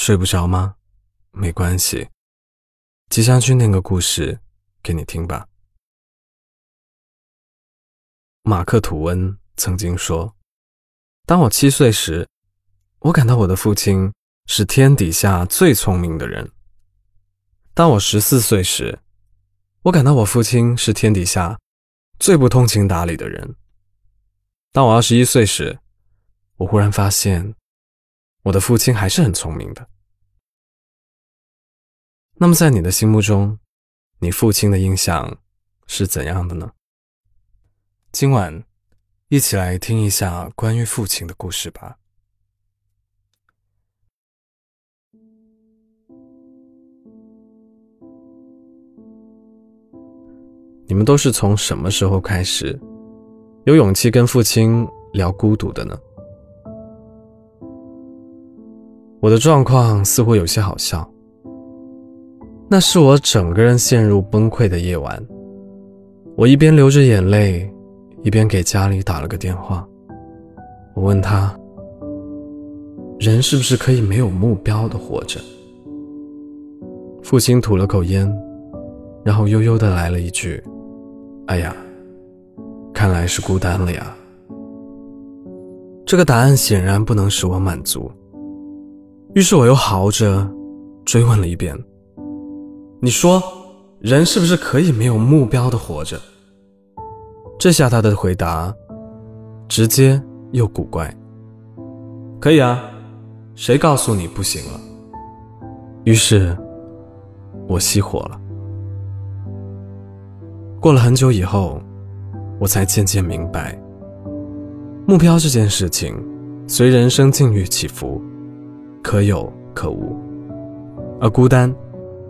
睡不着吗？没关系，接下去念个故事给你听吧。马克·吐温曾经说：“当我七岁时，我感到我的父亲是天底下最聪明的人；当我十四岁时，我感到我父亲是天底下最不通情达理的人；当我二十一岁时，我忽然发现。”我的父亲还是很聪明的。那么，在你的心目中，你父亲的印象是怎样的呢？今晚，一起来听一下关于父亲的故事吧。你们都是从什么时候开始有勇气跟父亲聊孤独的呢？我的状况似乎有些好笑。那是我整个人陷入崩溃的夜晚，我一边流着眼泪，一边给家里打了个电话。我问他：“人是不是可以没有目标的活着？”父亲吐了口烟，然后悠悠的来了一句：“哎呀，看来是孤单了呀。”这个答案显然不能使我满足。于是我又嚎着追问了一遍：“你说，人是不是可以没有目标的活着？”这下他的回答直接又古怪：“可以啊，谁告诉你不行了？”于是，我熄火了。过了很久以后，我才渐渐明白，目标这件事情，随人生境遇起伏。可有可无，而孤单，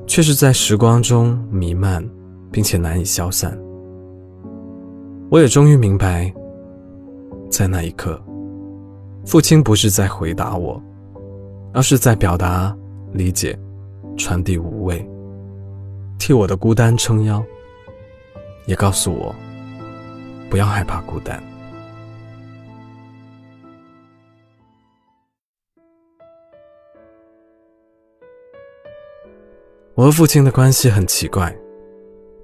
却是在时光中弥漫，并且难以消散。我也终于明白，在那一刻，父亲不是在回答我，而是在表达理解，传递无畏，替我的孤单撑腰，也告诉我，不要害怕孤单。我和父亲的关系很奇怪，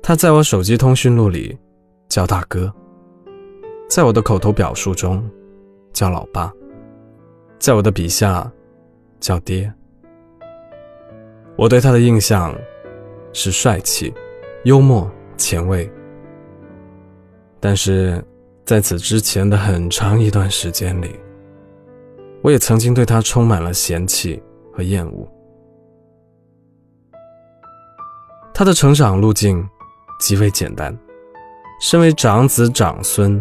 他在我手机通讯录里叫大哥，在我的口头表述中叫老爸，在我的笔下叫爹。我对他的印象是帅气、幽默、前卫，但是在此之前的很长一段时间里，我也曾经对他充满了嫌弃和厌恶。他的成长路径极为简单，身为长子长孙，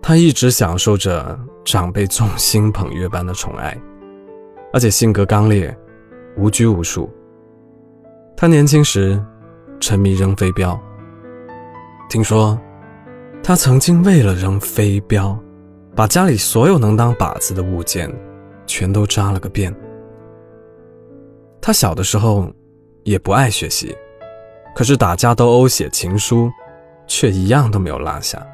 他一直享受着长辈众星捧月般的宠爱，而且性格刚烈，无拘无束。他年轻时沉迷扔飞镖，听说他曾经为了扔飞镖，把家里所有能当靶子的物件全都扎了个遍。他小的时候。也不爱学习，可是打架斗殴、写情书，却一样都没有落下。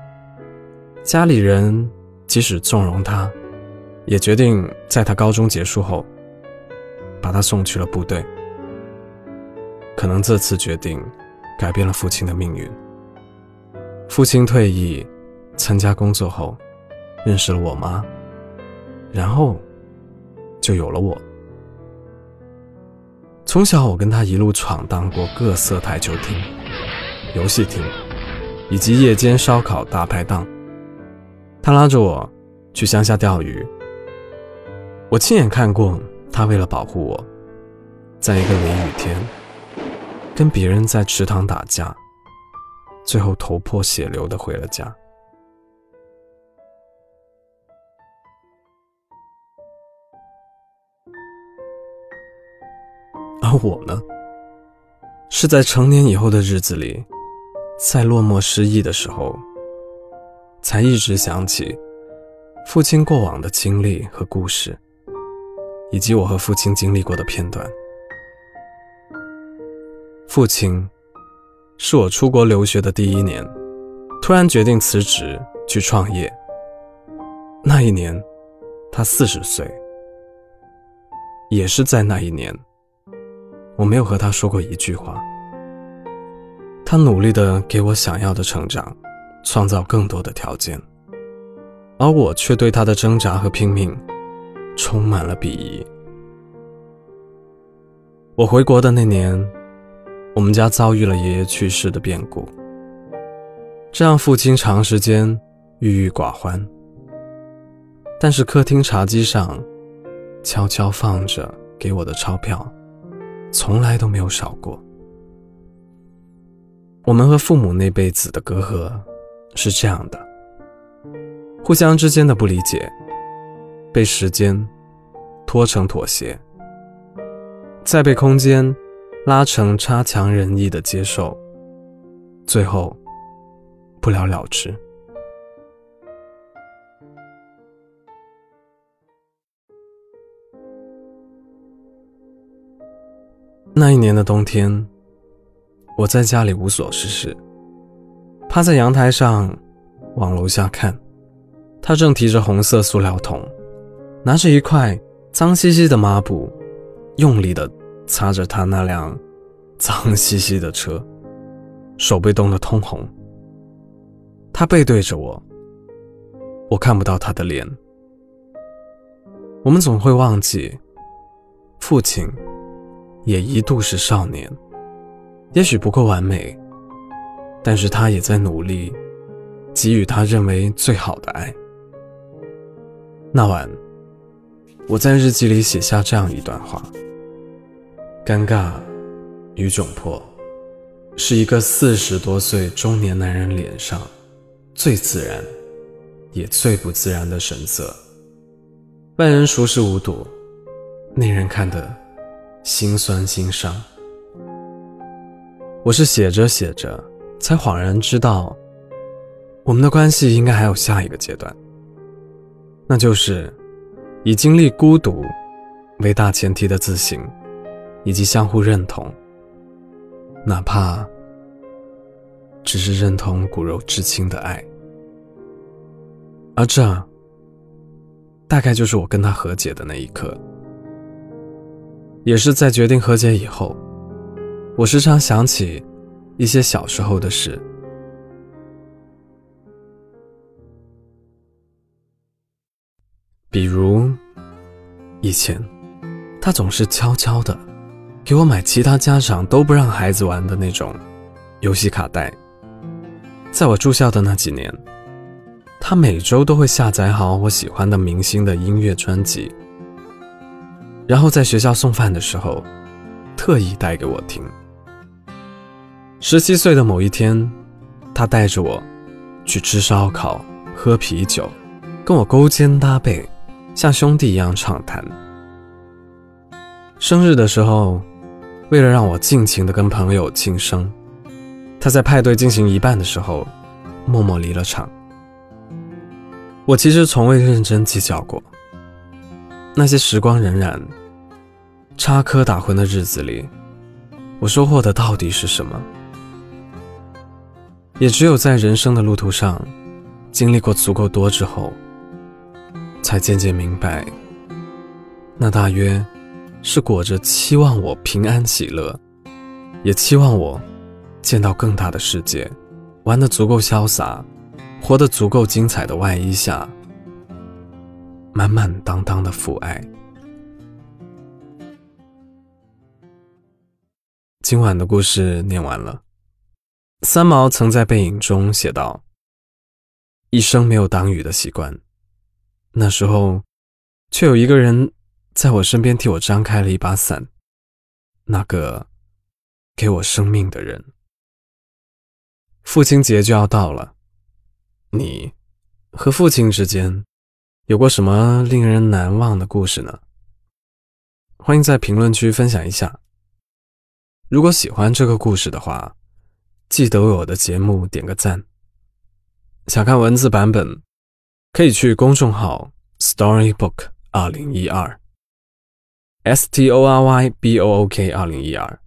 家里人即使纵容他，也决定在他高中结束后，把他送去了部队。可能这次决定改变了父亲的命运。父亲退役，参加工作后，认识了我妈，然后就有了我。从小，我跟他一路闯荡过各色台球厅、游戏厅，以及夜间烧烤大排档。他拉着我去乡下钓鱼，我亲眼看过他为了保护我，在一个雷雨天，跟别人在池塘打架，最后头破血流的回了家。而我呢，是在成年以后的日子里，在落寞失意的时候，才一直想起父亲过往的经历和故事，以及我和父亲经历过的片段。父亲是我出国留学的第一年，突然决定辞职去创业。那一年，他四十岁。也是在那一年，我没有和他说过一句话。他努力的给我想要的成长，创造更多的条件，而我却对他的挣扎和拼命，充满了鄙夷。我回国的那年，我们家遭遇了爷爷去世的变故，这让父亲长时间郁郁寡欢。但是客厅茶几上，悄悄放着给我的钞票，从来都没有少过。我们和父母那辈子的隔阂是这样的：互相之间的不理解，被时间拖成妥协。再被空间拉成差强人意的接受，最后不了了之。那一年的冬天，我在家里无所事事，趴在阳台上往楼下看，他正提着红色塑料桶，拿着一块脏兮兮的抹布。用力的擦着他那辆脏兮兮的车，手被冻得通红。他背对着我，我看不到他的脸。我们总会忘记，父亲也一度是少年，也许不够完美，但是他也在努力给予他认为最好的爱。那晚。我在日记里写下这样一段话：尴尬与窘迫，是一个四十多岁中年男人脸上最自然，也最不自然的神色。外人熟视无睹，内人看得心酸心伤。我是写着写着，才恍然知道，我们的关系应该还有下一个阶段，那就是。以经历孤独为大前提的自省，以及相互认同，哪怕只是认同骨肉至亲的爱，而这大概就是我跟他和解的那一刻，也是在决定和解以后，我时常想起一些小时候的事。比如，以前，他总是悄悄的给我买其他家长都不让孩子玩的那种游戏卡带。在我住校的那几年，他每周都会下载好我喜欢的明星的音乐专辑，然后在学校送饭的时候，特意带给我听。十七岁的某一天，他带着我去吃烧烤、喝啤酒，跟我勾肩搭背。像兄弟一样畅谈。生日的时候，为了让我尽情的跟朋友庆生，他在派对进行一半的时候，默默离了场。我其实从未认真计较过，那些时光荏苒、插科打诨的日子里，我收获的到底是什么？也只有在人生的路途上，经历过足够多之后。才渐渐明白，那大约是裹着期望我平安喜乐，也期望我见到更大的世界，玩得足够潇洒，活得足够精彩的外衣下，满满当当的父爱。今晚的故事念完了。三毛曾在背影中写道：“一生没有挡雨的习惯。”那时候，却有一个人在我身边替我张开了一把伞。那个给我生命的人。父亲节就要到了，你和父亲之间有过什么令人难忘的故事呢？欢迎在评论区分享一下。如果喜欢这个故事的话，记得为我的节目点个赞。想看文字版本。可以去公众号 Storybook 二零一二，S T O R Y B O O K 二零一二，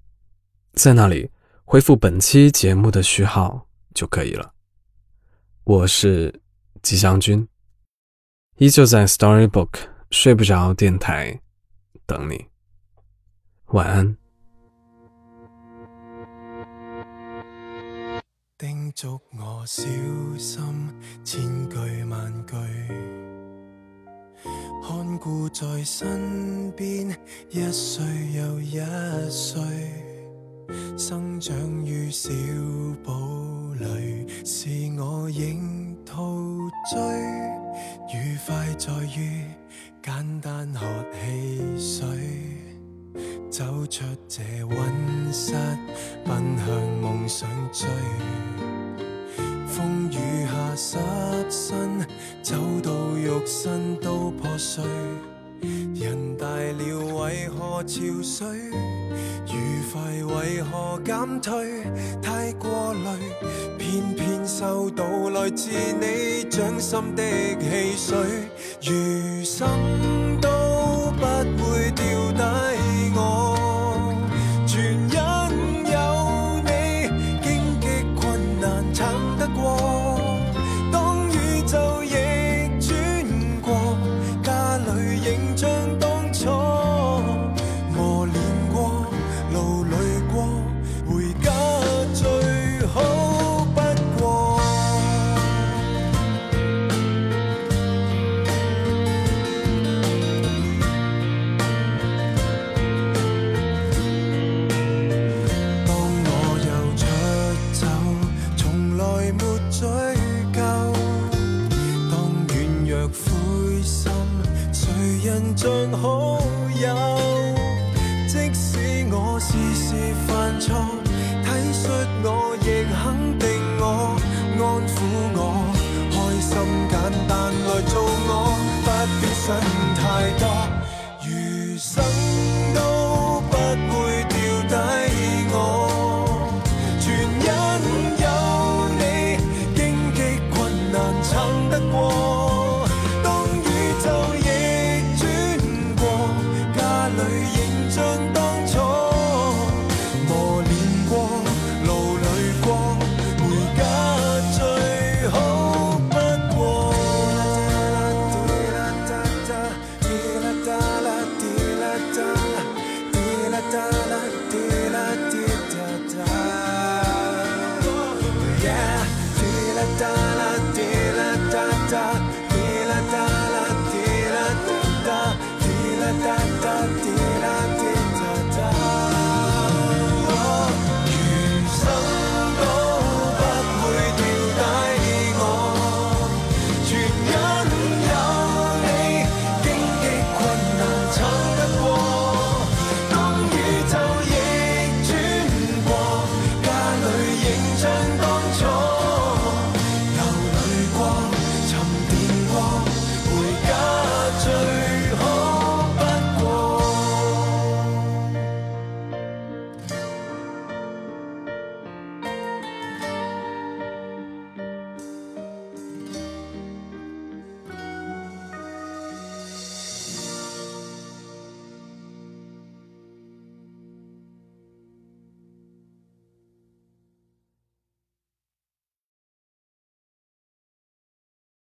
在那里回复本期节目的序号就可以了。我是吉祥君，依旧在 Storybook 睡不着电台等你。晚安。叮嘱我小心，千句万句，看顾在身边，一岁又一岁，生长于小堡里，是我仍陶醉，愉快在于简单喝汽水。走出这温室，奔向梦想追。风雨下失身，走到肉身都破碎。人大了为何憔悴？愉快为何减退？太过累，偏偏收到来自你掌心的汽水。余生太多，余生